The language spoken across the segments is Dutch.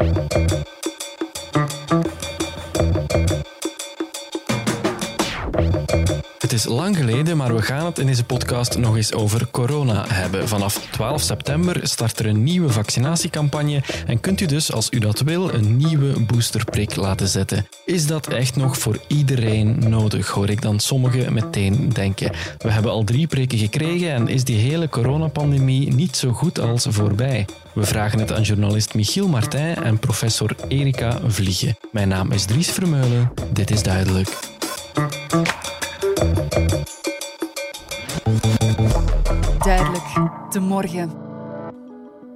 thank you lang geleden, maar we gaan het in deze podcast nog eens over corona hebben. Vanaf 12 september start er een nieuwe vaccinatiecampagne en kunt u dus, als u dat wil, een nieuwe boosterprik laten zetten. Is dat echt nog voor iedereen nodig, hoor ik dan sommigen meteen denken. We hebben al drie prikken gekregen en is die hele coronapandemie niet zo goed als voorbij. We vragen het aan journalist Michiel Martijn en professor Erika Vliegen. Mijn naam is Dries Vermeulen. Dit is duidelijk. Duidelijk, de morgen.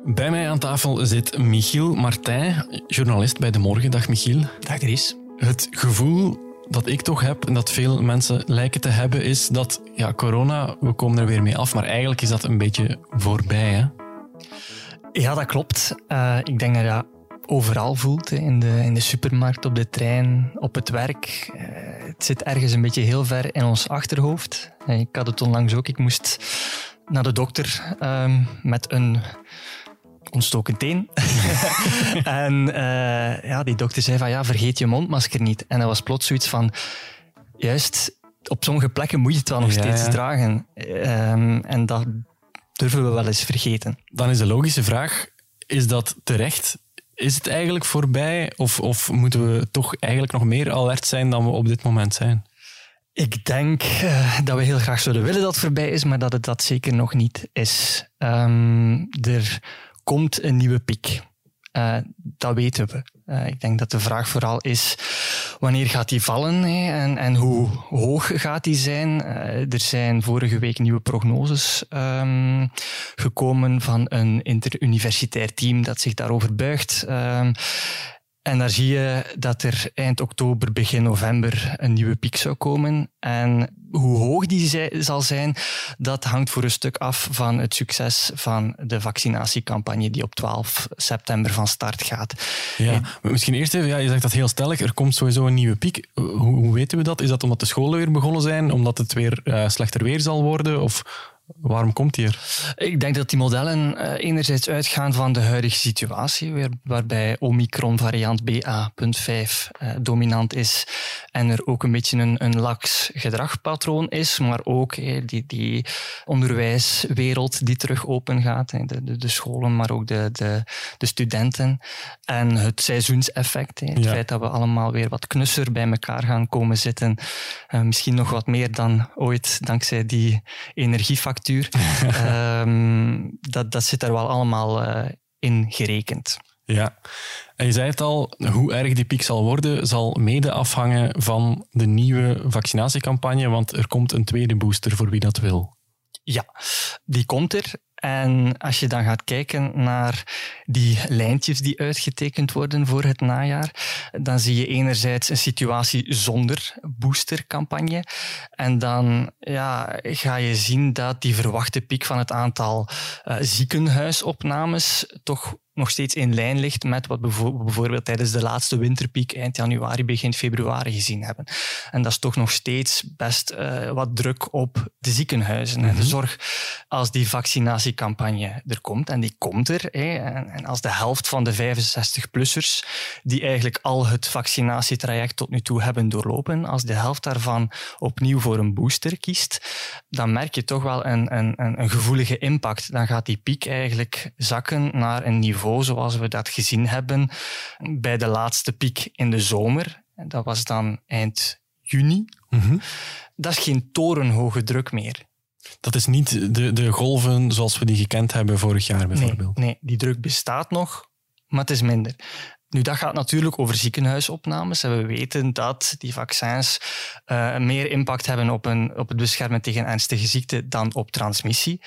Bij mij aan tafel zit Michiel Martijn, journalist bij De Morgen. Dag Michiel. Dag Dries. Het gevoel dat ik toch heb en dat veel mensen lijken te hebben, is dat ja, corona, we komen er weer mee af, maar eigenlijk is dat een beetje voorbij. Hè? Ja, dat klopt. Uh, ik denk dat overal voelt. In de, in de supermarkt, op de trein, op het werk. Uh, het zit ergens een beetje heel ver in ons achterhoofd. Ik had het onlangs ook. Ik moest naar de dokter uh, met een ontstoken teen. en uh, ja, die dokter zei van ja, vergeet je mondmasker niet. En dat was plots zoiets van, juist op sommige plekken moet je het wel nog Ja, steeds ja. dragen. Ehm, en dat durven we wel eens vergeten. Dan is de logische vraag, is dat terecht? Is het eigenlijk voorbij of, of moeten we toch eigenlijk nog meer alert zijn dan we op dit moment zijn? Ik denk eh, dat we heel graag zouden willen dat het voorbij is, maar dat het dat zeker nog niet is. Ehm, er komt een nieuwe piek. Eh, dat weten we. Eh, ik denk dat de vraag vooral is wanneer gaat die vallen hè, en, en hoe hoog gaat die zijn. Eh, er zijn vorige week nieuwe prognoses ehm, gekomen van een interuniversitair team dat zich daarover buigt. Ehm, en daar zie je dat er eind oktober, begin november een nieuwe piek zou komen. En hoe hoog die zij- zal zijn, dat hangt voor een stuk af van het succes van de vaccinatiecampagne die op 12 september van start gaat. Ja, misschien eerst even, ja, je zegt dat heel stellig, er komt sowieso een nieuwe piek. Hoe, hoe weten we dat? Is dat omdat de scholen weer begonnen zijn, omdat het weer eh, slechter weer zal worden? Of waarom komt die er? Ik denk dat die modellen eh, enerzijds uitgaan van de huidige situatie, waar- waarbij Omicron variant BA.5 eh, dominant is en er ook een beetje een, een lax gedragpatroon is, maar ook eh, die, die onderwijswereld die terug open gaat, hè, de, de, de scholen, maar ook de, de, de studenten. En het seizoenseffect, het Ja. feit dat we allemaal weer wat knusser bij elkaar gaan komen zitten, misschien nog wat meer dan ooit dankzij die energiefactuur. Ehm, dat, dat zit er wel allemaal eh, in gerekend. Ja, en je zei het al, hoe erg die piek zal worden, zal mede afhangen van de nieuwe vaccinatiecampagne, want er komt een tweede booster voor wie dat wil. Ja, die komt er. En als je dan gaat kijken naar die lijntjes die uitgetekend worden voor het najaar, dan zie je enerzijds een situatie zonder boostercampagne. En dan ja, ga je zien dat die verwachte piek van het aantal eh, ziekenhuisopnames toch nog steeds in lijn ligt met wat we bijvoorbeeld tijdens de laatste winterpiek eind januari, begin februari gezien hebben. En dat is toch nog steeds best eh, wat druk op de ziekenhuizen en de zorg als die vaccinatiecampagne er komt. En die komt er. Hè, en, en als de helft van de 65-plussers die eigenlijk al het vaccinatietraject tot nu toe hebben doorlopen, als de helft daarvan opnieuw voor een booster kiest, dan merk je toch wel een, een, een gevoelige impact. Dan gaat die piek eigenlijk zakken naar een niveau zoals we dat gezien hebben bij de laatste piek in de zomer. Dat was dan eind juni. Dat is geen torenhoge druk meer. Dat is niet de, de golven zoals we die gekend hebben vorig jaar Nee, bijvoorbeeld. nee, die druk bestaat nog, maar het is minder. Nu, dat gaat natuurlijk over ziekenhuisopnames. En we weten dat die vaccins eh, meer impact hebben op, een, op het beschermen tegen ernstige ziekte dan op transmissie.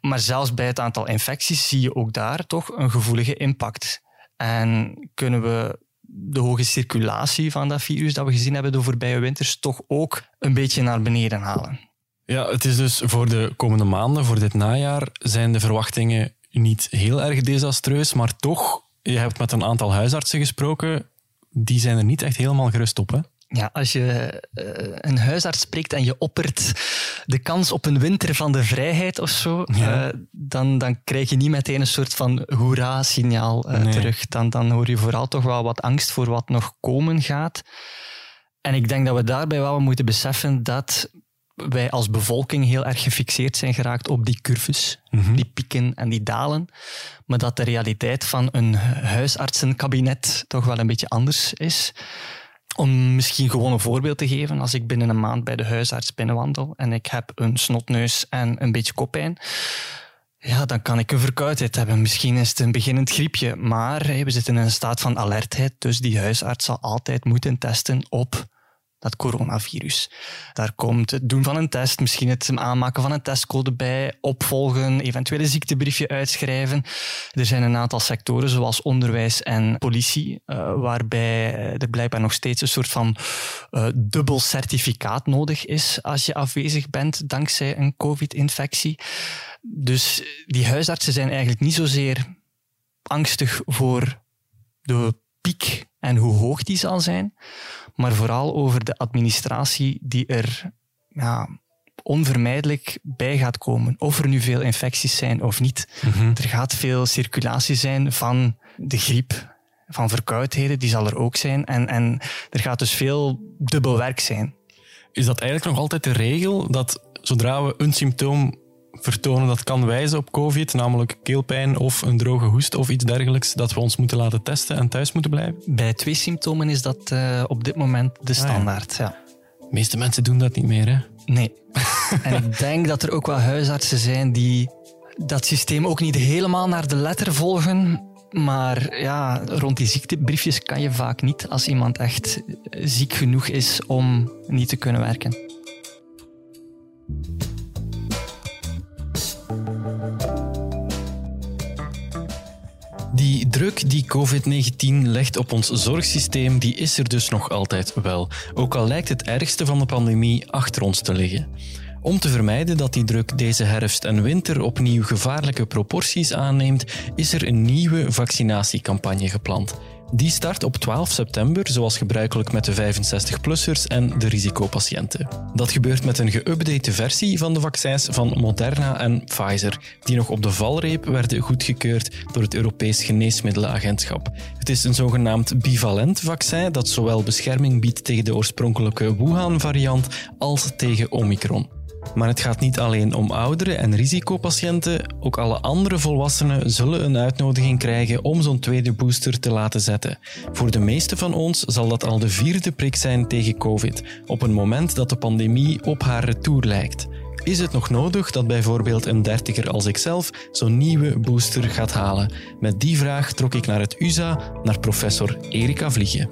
Maar zelfs bij het aantal infecties zie je ook daar toch een gevoelige impact. En kunnen we de hoge circulatie van dat virus dat we gezien hebben de voorbije winters toch ook een beetje naar beneden halen. Ja, het is dus voor de komende maanden, voor dit najaar, zijn de verwachtingen niet heel erg desastreus, maar toch, je hebt met een aantal huisartsen gesproken, die zijn er niet echt helemaal gerust op. Hè? Ja, als je uh, een huisarts spreekt en je oppert de kans op een winter van de vrijheid of zo, ja. uh, dan, dan krijg je niet meteen een soort van hoera-signaal uh, nee. terug. Dan, dan hoor je vooral toch wel wat angst voor wat nog komen gaat. En ik denk dat we daarbij wel moeten beseffen dat wij als bevolking heel erg gefixeerd zijn geraakt op die curves, mm -hmm. die pieken en die dalen, maar dat de realiteit van een huisartsenkabinet toch wel een beetje anders is. Om misschien gewoon een voorbeeld te geven, als ik binnen een maand bij de huisarts binnenwandel en ik heb een snotneus en een beetje koppijn, ja, dan kan ik een verkoudheid hebben. Misschien is het een beginnend griepje, maar we zitten in een staat van alertheid, dus die huisarts zal altijd moeten testen op dat coronavirus. Daar komt het doen van een test, misschien het aanmaken van een testcode bij, opvolgen, eventueel een ziektebriefje uitschrijven. Er zijn een aantal sectoren, zoals onderwijs en politie, uh, waarbij er blijkbaar nog steeds een soort van uh, dubbel certificaat nodig is als je afwezig bent dankzij een COVID-infectie. Dus die huisartsen zijn eigenlijk niet zozeer angstig voor de piek en hoe hoog die zal zijn, maar vooral over de administratie die er ja, onvermijdelijk bij gaat komen. Of er nu veel infecties zijn of niet. Mm-hmm. Er gaat veel circulatie zijn van de griep, van verkoudheden, die zal er ook zijn. En, en er gaat dus veel dubbel werk zijn. Is dat eigenlijk nog altijd de regel dat zodra we een symptoom vertonen dat kan wijzen op COVID, namelijk keelpijn of een droge hoest of iets dergelijks, dat we ons moeten laten testen en thuis moeten blijven? Bij twee symptomen is dat uh, op dit moment de standaard. Ah, ja. ja. De meeste mensen doen dat niet meer, hè? Nee. en ik denk dat er ook wel huisartsen zijn die dat systeem ook niet helemaal naar de letter volgen. Maar ja, rond die ziektebriefjes kan je vaak niet als iemand echt ziek genoeg is om niet te kunnen werken. Die COVID-19 legt op ons zorgsysteem, die is er dus nog altijd wel. Ook al lijkt het ergste van de pandemie achter ons te liggen. Om te vermijden dat die druk deze herfst en winter opnieuw gevaarlijke proporties aanneemt, is er een nieuwe vaccinatiecampagne gepland. Die start op 12 september, zoals gebruikelijk met de 65-plussers en de risicopatiënten. Dat gebeurt met een geüpdate versie van de vaccins van Moderna en Pfizer, die nog op de valreep werden goedgekeurd door het Europees Geneesmiddelenagentschap. Het is een zogenaamd bivalent vaccin dat zowel bescherming biedt tegen de oorspronkelijke Wuhan-variant als tegen Omicron. Maar het gaat niet alleen om ouderen en risicopatiënten, ook alle andere volwassenen zullen een uitnodiging krijgen om zo'n tweede booster te laten zetten. Voor de meeste van ons zal dat al de vierde prik zijn tegen COVID, op een moment dat de pandemie op haar retour lijkt. Is het nog nodig dat bijvoorbeeld een dertiger als ikzelf zo'n nieuwe booster gaat halen? Met die vraag trok ik naar het USA, naar professor Erika Vliegen.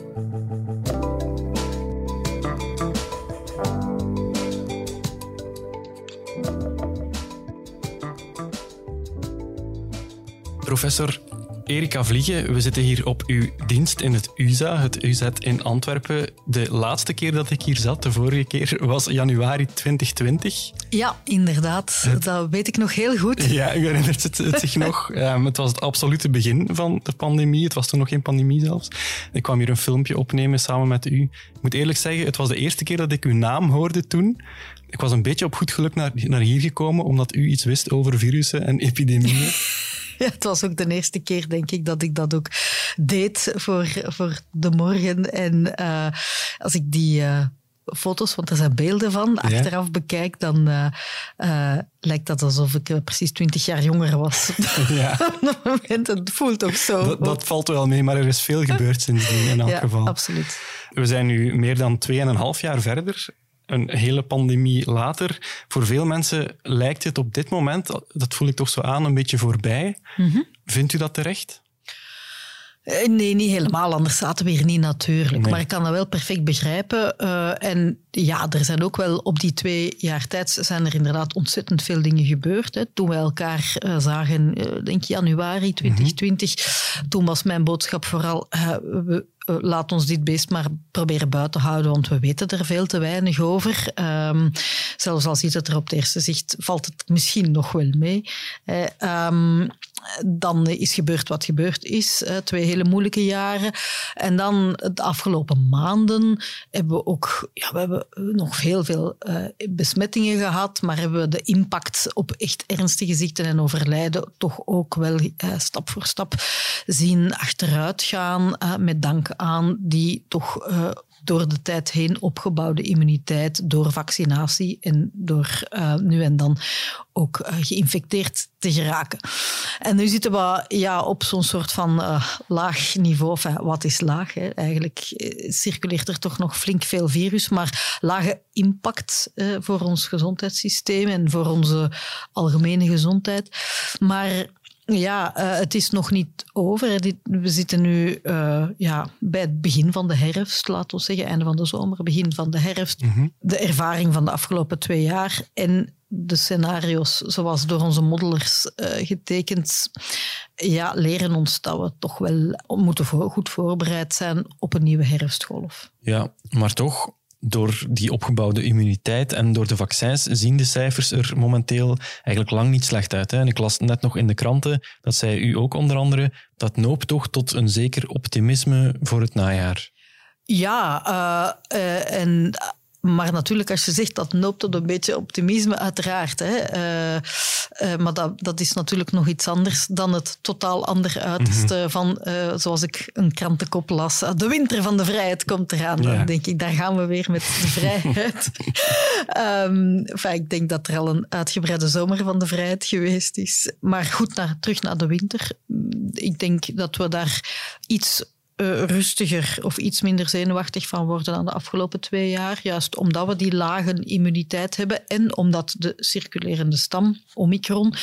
Professor Erika Vliegen, we zitten hier op uw dienst in het USA, het UZ in Antwerpen. De laatste keer dat ik hier zat, de vorige keer, was januari 2020. Ja, inderdaad. Dat weet ik nog heel goed. Ja, u herinnert het, het zich nog. Um, het was het absolute begin van de pandemie. Het was toen nog geen pandemie zelfs. Ik kwam hier een filmpje opnemen samen met u. Ik moet eerlijk zeggen, het was de eerste keer dat ik uw naam hoorde toen. Ik was een beetje op goed geluk naar, naar hier gekomen, omdat u iets wist over virussen en epidemieën. Ja, het was ook de eerste keer, denk ik, dat ik dat ook deed voor, voor de morgen. En uh, als ik die uh, foto's, want er zijn beelden van, achteraf bekijk, dan uh, lijkt dat alsof ik precies twintig jaar jonger was. Ja. Op dat moment, het voelt ook zo. Dat, dat, valt wel mee, maar er is veel gebeurd sindsdien in elk ja, geval. absoluut. We zijn nu meer dan tweeënhalf jaar verder een hele pandemie later. Voor veel mensen lijkt het op dit moment, dat voel ik toch zo aan, een beetje voorbij. Mm Vindt u dat terecht? Eh, nee, niet helemaal. Anders zaten we hier niet natuurlijk. Maar ik kan dat wel perfect begrijpen. Uh, en ja, er zijn ook wel op die twee jaar tijd zijn er inderdaad ontzettend veel dingen gebeurd. Hè. Toen we elkaar uh, zagen, denk ik januari 2020, mm -hmm. toen was mijn boodschap vooral, we uh, laat ons dit beest maar proberen buiten houden, want we weten er veel te weinig over. Um, zelfs al ziet het er op het eerste zicht, valt het misschien nog wel mee. Dan is gebeurd wat gebeurd is. Twee hele moeilijke jaren. En dan de afgelopen maanden hebben we ook ja, we hebben nog heel veel uh, besmettingen gehad, maar hebben we de impact op echt ernstige ziekten en overlijden toch ook wel uh, stap voor stap zien achteruit gaan. Uh, met dank aan die toch door de tijd heen opgebouwde immuniteit door vaccinatie en door uh, nu en dan ook uh, geïnfecteerd te geraken. En nu zitten we ja, op zo'n soort van uh, laag niveau. Wat is laag? Hè? Eigenlijk circuleert er toch nog flink veel virus, maar lage impact voor ons gezondheidssysteem en voor onze algemene gezondheid. Maar ja, uh, het is nog niet over. We zitten nu uh, ja, bij het begin van de herfst, laten we zeggen, einde van de zomer, begin van de herfst. Mm -hmm. De ervaring van de afgelopen twee jaar en de scenario's zoals door onze modelers uh, getekend, ja, leren ons dat we toch wel moeten voor, goed voorbereid zijn op een nieuwe herfstgolf. Ja, maar toch, door die opgebouwde immuniteit en door de vaccins zien de cijfers er momenteel eigenlijk lang niet slecht uit. Hè? En ik las net nog in de kranten, dat zei u ook onder andere, dat noopt toch tot een zeker optimisme voor het najaar. Ja, uh, en maar natuurlijk, als je zegt dat noopt tot een beetje optimisme, uiteraard. Hè. Uh, uh, maar dat, dat is natuurlijk nog iets anders dan het totaal ander uiterste mm -hmm. van, uh, zoals ik een krantenkop las, de winter van de vrijheid komt eraan. Ja. Dan denk ik, daar gaan we weer met de vrijheid. um, enfin, ik denk dat er al een uitgebreide zomer van de vrijheid geweest is. Maar goed, naar, terug naar de winter. Ik denk dat we daar iets uh, rustiger of iets minder zenuwachtig van worden dan de afgelopen twee jaar. Juist omdat we die lage immuniteit hebben en omdat de circulerende stam, Omicron,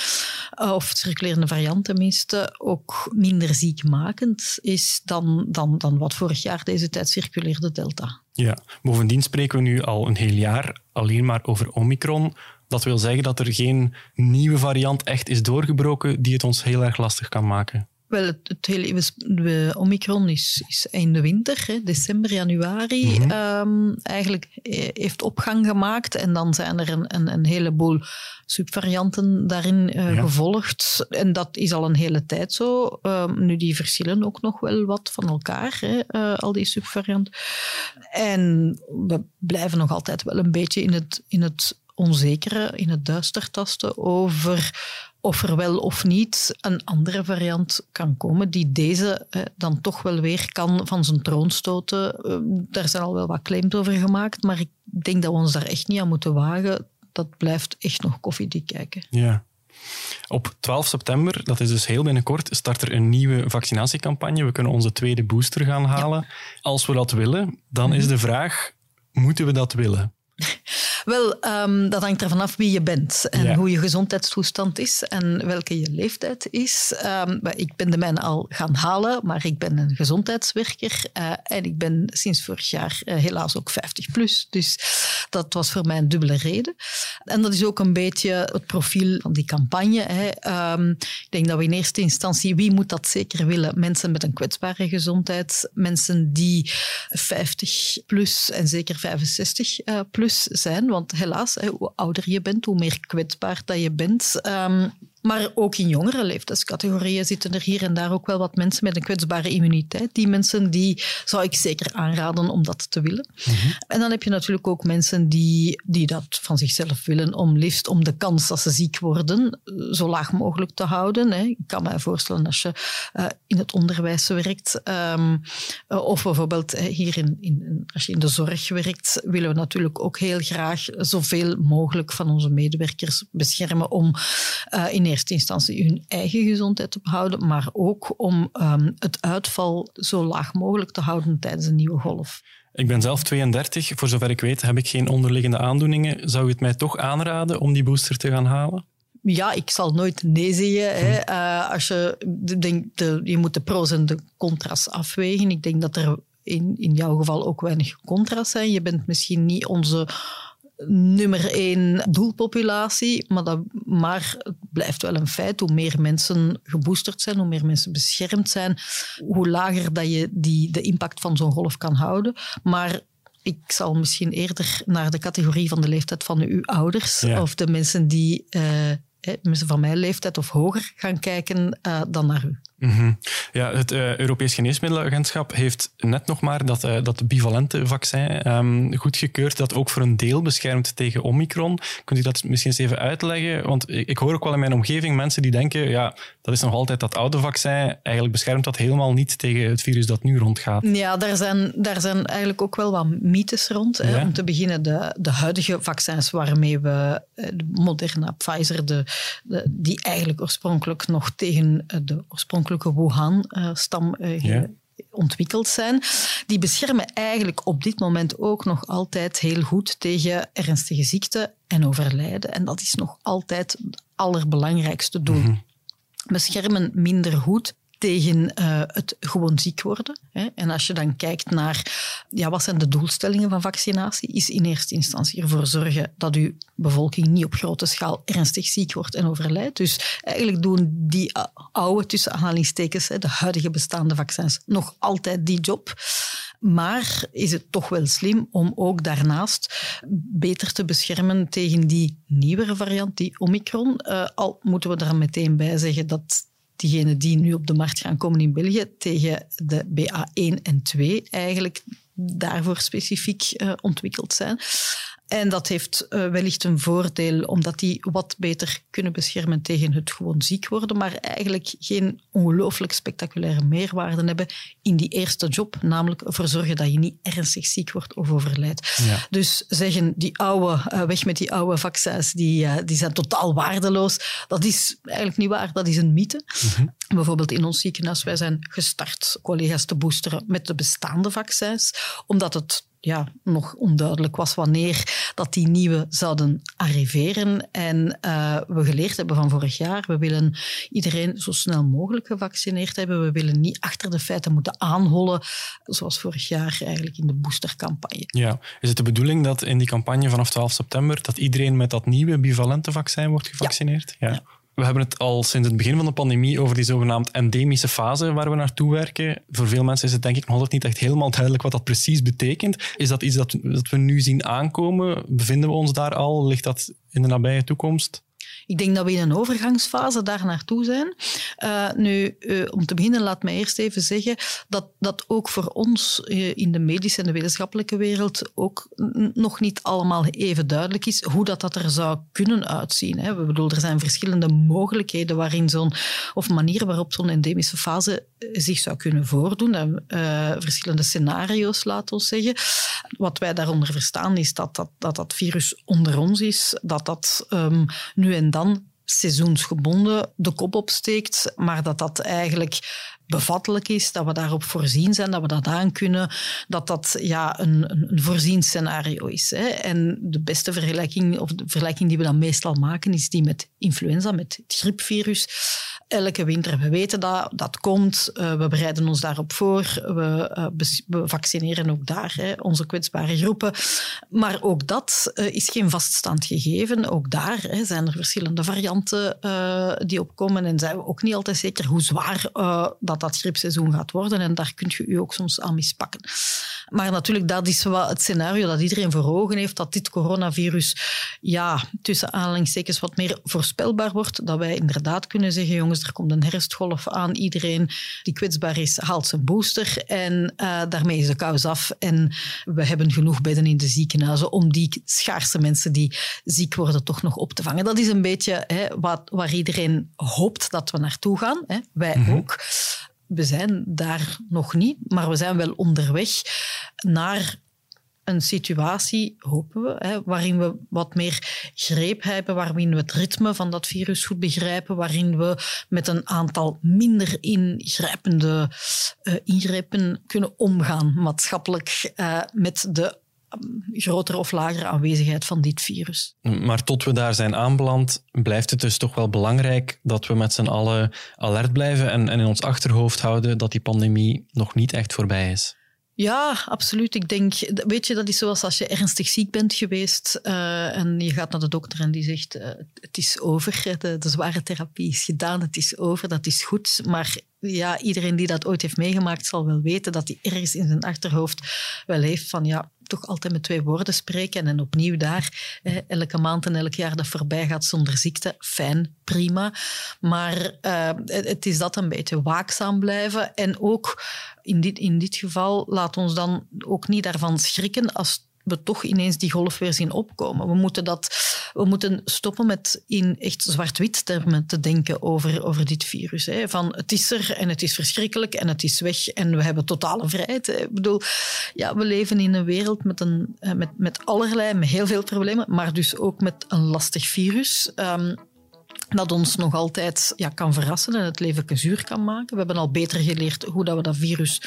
uh, of circulerende variant tenminste, ook minder ziekmakend is dan, dan, dan wat vorig jaar deze tijd circuleerde Delta. Ja, bovendien spreken we nu al een heel jaar alleen maar over Omicron. Dat wil zeggen dat er geen nieuwe variant echt is doorgebroken die het ons heel erg lastig kan maken. Wel, het, het hele de Omicron is, is einde winter, hè, december, januari. Mm -hmm. um, eigenlijk heeft opgang gemaakt. En dan zijn er een, een, een heleboel subvarianten daarin uh, ja. gevolgd. En dat is al een hele tijd zo. Um, nu, die verschillen ook nog wel wat van elkaar, hè, uh, al die subvarianten. En we blijven nog altijd wel een beetje in het, in het onzekere, in het duister tasten over of er wel of niet een andere variant kan komen die deze eh, dan toch wel weer kan van zijn troon stoten. Uh, daar zijn al wel wat claims over gemaakt, maar ik denk dat we ons daar echt niet aan moeten wagen. Dat blijft echt nog koffiedik kijken. Ja. Op 12 september, dat is dus heel binnenkort, start er een nieuwe vaccinatiecampagne. We kunnen onze tweede booster gaan halen. Ja. Als we dat willen, dan mm -hmm. is de vraag, moeten we dat willen? Wel, um, dat hangt ervan af wie je bent en ja. hoe je gezondheidstoestand is en welke je leeftijd is. Um, ik ben de mijne al gaan halen, maar ik ben een gezondheidswerker uh, en ik ben sinds vorig jaar uh, helaas ook 50 plus. Dus dat was voor mij een dubbele reden. En dat is ook een beetje het profiel van die campagne. Hè. Um, ik denk dat we in eerste instantie, wie moet dat zeker willen? Mensen met een kwetsbare gezondheid, mensen die 50 plus en zeker 65 uh, zijn. Want helaas, hoe ouder je bent, hoe meer kwetsbaar dat je bent. Um, maar ook in jongere leeftijdscategorieën zitten er hier en daar ook wel wat mensen met een kwetsbare immuniteit. Die mensen die zou ik zeker aanraden om dat te willen. Mm -hmm. En dan heb je natuurlijk ook mensen die, die dat van zichzelf willen om liefst om de kans dat ze ziek worden zo laag mogelijk te houden. Hè. Ik kan me voorstellen als je uh, in het onderwijs werkt um, uh, of bijvoorbeeld hier in, in, als je in de zorg werkt, willen we natuurlijk ook heel graag zoveel mogelijk van onze medewerkers beschermen om in eerste instantie hun eigen gezondheid te behouden, maar ook om um, het uitval zo laag mogelijk te houden tijdens een nieuwe golf. Ik ben zelf 32. Voor zover ik weet heb ik geen onderliggende aandoeningen. Zou je het mij toch aanraden om die booster te gaan halen? Ja, ik zal nooit nee zeggen. Hè. Uh, als je, denkt, de, je moet de pro's en de contra's afwegen. Ik denk dat er in, in jouw geval ook weinig contra's zijn. Je bent misschien niet onze nummer één doelpopulatie, maar, dat, maar het blijft wel een feit. Hoe meer mensen geboosterd zijn, hoe meer mensen beschermd zijn, hoe lager dat je die, de impact van zo'n golf kan houden. Maar ik zal misschien eerder naar de categorie van de leeftijd van uw ouders of de mensen die uh, mensen van mijn leeftijd of hoger gaan kijken uh, dan naar u. Mhm. Ja, het uh, Europees Geneesmiddelenagentschap heeft net nog maar dat, uh, dat bivalente vaccin um, goedgekeurd, dat ook voor een deel beschermt tegen Omicron. Kunt u dat misschien eens even uitleggen? Want ik, ik, hoor ook wel in mijn omgeving mensen die denken, ja, dat is nog altijd dat oude vaccin. Eigenlijk beschermt dat helemaal niet tegen het virus dat nu rondgaat. Ja, daar zijn, daar zijn eigenlijk ook wel wat mythes rond. Hè. Om te beginnen, de, de huidige vaccins waarmee we, eh, de Moderna, Pfizer, de, de, die eigenlijk oorspronkelijk nog tegen de oorspronkelijke Wuhan-stam uh, ontwikkeld zijn. Die beschermen eigenlijk op dit moment ook nog altijd heel goed tegen ernstige ziekte en overlijden. En dat is nog altijd het allerbelangrijkste doel. Mhm. Beschermen minder goed tegen uh, het gewoon ziek worden. Hè. En als je dan kijkt naar ja, wat zijn de doelstellingen van vaccinatie, is in eerste instantie ervoor zorgen dat uw bevolking niet op grote schaal ernstig ziek wordt en overlijdt. Dus eigenlijk doen die oude, tussen aanhalingstekens, de huidige bestaande vaccins, nog altijd die job. Maar is het toch wel slim om ook daarnaast beter te beschermen tegen die nieuwere variant, die Omicron. Uh, al moeten we er meteen bij zeggen dat diegenen die nu op de markt gaan komen in België tegen de BA1 en 2 eigenlijk daarvoor specifiek uh, ontwikkeld zijn. En dat heeft uh, wellicht een voordeel, omdat die wat beter kunnen beschermen tegen het gewoon ziek worden, maar eigenlijk geen ongelooflijk spectaculaire meerwaarde hebben in die eerste job, namelijk ervoor zorgen dat je niet ernstig ziek wordt of overlijdt. Ja. Dus zeggen, die oude, uh, weg met die oude vaccins, die, uh, die zijn totaal waardeloos. Dat is eigenlijk niet waar, dat is een mythe. Mm -hmm. Bijvoorbeeld in ons ziekenhuis, wij zijn gestart collega's te boosteren met de bestaande vaccins, omdat het ja, nog onduidelijk was wanneer dat die nieuwe zouden arriveren. En uh, we geleerd hebben van vorig jaar, we willen iedereen zo snel mogelijk gevaccineerd hebben. We willen niet achter de feiten moeten aanhollen, zoals vorig jaar eigenlijk in de boostercampagne. Ja, is het de bedoeling dat in die campagne vanaf 12 september dat iedereen met dat nieuwe bivalente vaccin wordt gevaccineerd? ja. ja. We hebben het al sinds het begin van de pandemie over die zogenaamd endemische fase waar we naartoe werken. Voor veel mensen is het denk ik nog altijd niet echt helemaal duidelijk wat dat precies betekent. Is dat iets dat, dat we nu zien aankomen? Bevinden we ons daar al? Ligt dat in de nabije toekomst? Ik denk dat we in een overgangsfase daar naartoe zijn. Uh, nu, uh, om te beginnen, laat mij eerst even zeggen dat dat ook voor ons uh, in de medische en de wetenschappelijke wereld ook nog niet allemaal even duidelijk is hoe dat, dat er zou kunnen uitzien. Hè. We bedoel, er zijn verschillende mogelijkheden waarin zo'n, of manieren waarop zo'n endemische fase zich zou kunnen voordoen. verschillende scenario's, laten we zeggen. Wat wij daaronder verstaan is dat dat, dat, dat virus onder ons is, dat dat um, nu en dan seizoensgebonden de kop opsteekt, maar dat dat eigenlijk bevattelijk is, dat we daarop voorzien zijn, dat we dat aan kunnen, dat dat ja, een, een voorzien scenario is. Hè. En de beste vergelijking, of de vergelijking die we dan meestal maken, is die met influenza, met het griepvirus elke winter. We weten dat, dat komt. Uh, we bereiden ons daarop voor. We, uh, we vaccineren ook daar hè, onze kwetsbare groepen. Maar ook dat uh, is geen vaststaand gegeven. Ook daar hè, zijn er verschillende varianten die opkomen. En zijn we ook niet altijd zeker hoe zwaar dat dat griepseizoen gaat worden. En daar kunt je u ook soms aan mispakken. Maar natuurlijk, dat is wat het scenario dat iedereen voor ogen heeft, dat dit coronavirus ja, tussen aanhalingstekens wat meer voorspelbaar wordt. Dat wij inderdaad kunnen zeggen, jongens, er komt een herfstgolf aan. Iedereen die kwetsbaar is, haalt zijn booster. En uh, daarmee is de kous af. En we hebben genoeg bedden in de ziekenhuizen om die schaarse mensen die ziek worden toch nog op te vangen. Dat is een beetje hè, wat, waar iedereen hoopt dat we naartoe gaan. Hè. Wij mm -hmm. ook we zijn daar nog niet, maar we zijn wel onderweg naar een situatie, hopen we, hè, waarin we wat meer greep hebben, waarin we het ritme van dat virus goed begrijpen, waarin we met een aantal minder ingrijpende uh, ingrepen kunnen omgaan, maatschappelijk, uh, met de grotere of lagere aanwezigheid van dit virus. Maar tot we daar zijn aanbeland, blijft het dus toch wel belangrijk dat we met z'n allen alert blijven en, en in ons achterhoofd houden dat die pandemie nog niet echt voorbij is. Ja, absoluut. Ik denk, weet je, dat is zoals als je ernstig ziek bent geweest uh, en je gaat naar de dokter en die zegt, uh, het is over, de, de, zware therapie is gedaan, het is over, dat is goed. Maar ja, iedereen die dat ooit heeft meegemaakt zal wel weten dat hij ergens in zijn achterhoofd wel heeft van, ja, toch altijd met twee woorden spreken en opnieuw daar, eh, elke maand en elk jaar dat voorbij gaat zonder ziekte, fijn, prima. Maar uh, het is dat een beetje waakzaam blijven en ook in dit, in dit geval laat ons dan ook niet daarvan schrikken als we toch ineens die golf weer zien opkomen. We moeten, dat, we moeten stoppen met in echt zwart-wit termen te denken over, over dit virus. Hè. Van het is er en het is verschrikkelijk en het is weg en we hebben totale vrijheid. Ik bedoel, ja, we leven in een wereld met, een, eh, met, met allerlei, met heel veel problemen, maar dus ook met een lastig virus. Um, dat ons nog altijd ja, kan verrassen en het leven zuur kan maken. We hebben al beter geleerd hoe dat we dat virus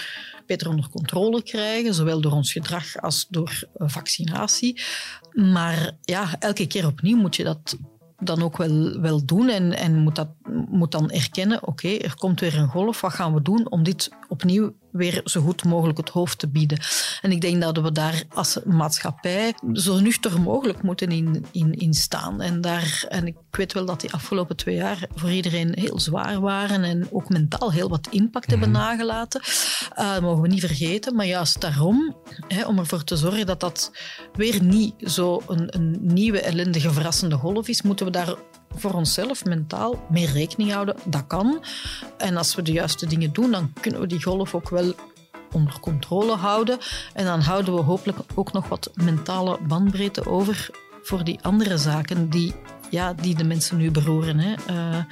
beter onder controle krijgen, zowel door ons gedrag als door eh, vaccinatie. Maar ja, elke keer opnieuw moet je dat dan ook wel, wel doen en, en moet, dat, moet dan erkennen, oké, er komt weer een golf, wat gaan we doen om dit opnieuw weer zo goed mogelijk het hoofd te bieden. En ik denk dat we daar als maatschappij zo nuchter mogelijk moeten in, in, in staan. En, daar, en ik weet wel dat die afgelopen twee jaar voor iedereen heel zwaar waren en ook mentaal heel wat impact hebben mhm. nagelaten. Uh, dat mogen we niet vergeten. Maar juist daarom, hè, om ervoor te zorgen dat dat weer niet zo een, een nieuwe ellendige verrassende golf is, moeten we daar voor onszelf mentaal meer rekening houden. Dat kan. En als we de juiste dingen doen, dan kunnen we die golf ook wel onder controle houden. En dan houden we hopelijk ook nog wat mentale bandbreedte over voor die andere zaken die, ja, die de mensen nu beroeren. Hè. Uh,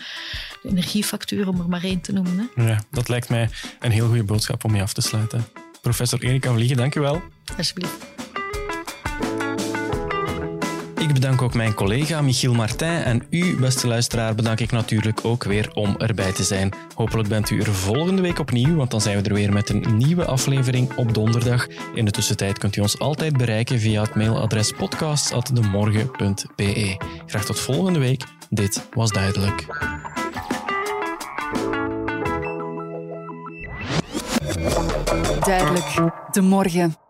de energiefactuur, om er maar één te noemen. Hè. Ja, dat lijkt mij een heel goede boodschap om mee af te sluiten. Professor Erika Vliegen, dank u wel. Alsjeblieft. Bedank ook mijn collega Michiel Martijn en u, beste luisteraar, bedank ik natuurlijk ook weer om erbij te zijn. Hopelijk bent u er volgende week opnieuw, want dan zijn we er weer met een nieuwe aflevering op donderdag. In de tussentijd kunt u ons altijd bereiken via het mailadres podcasts.demorgen.be. Graag tot volgende week. Dit was duidelijk. Duidelijk, de morgen.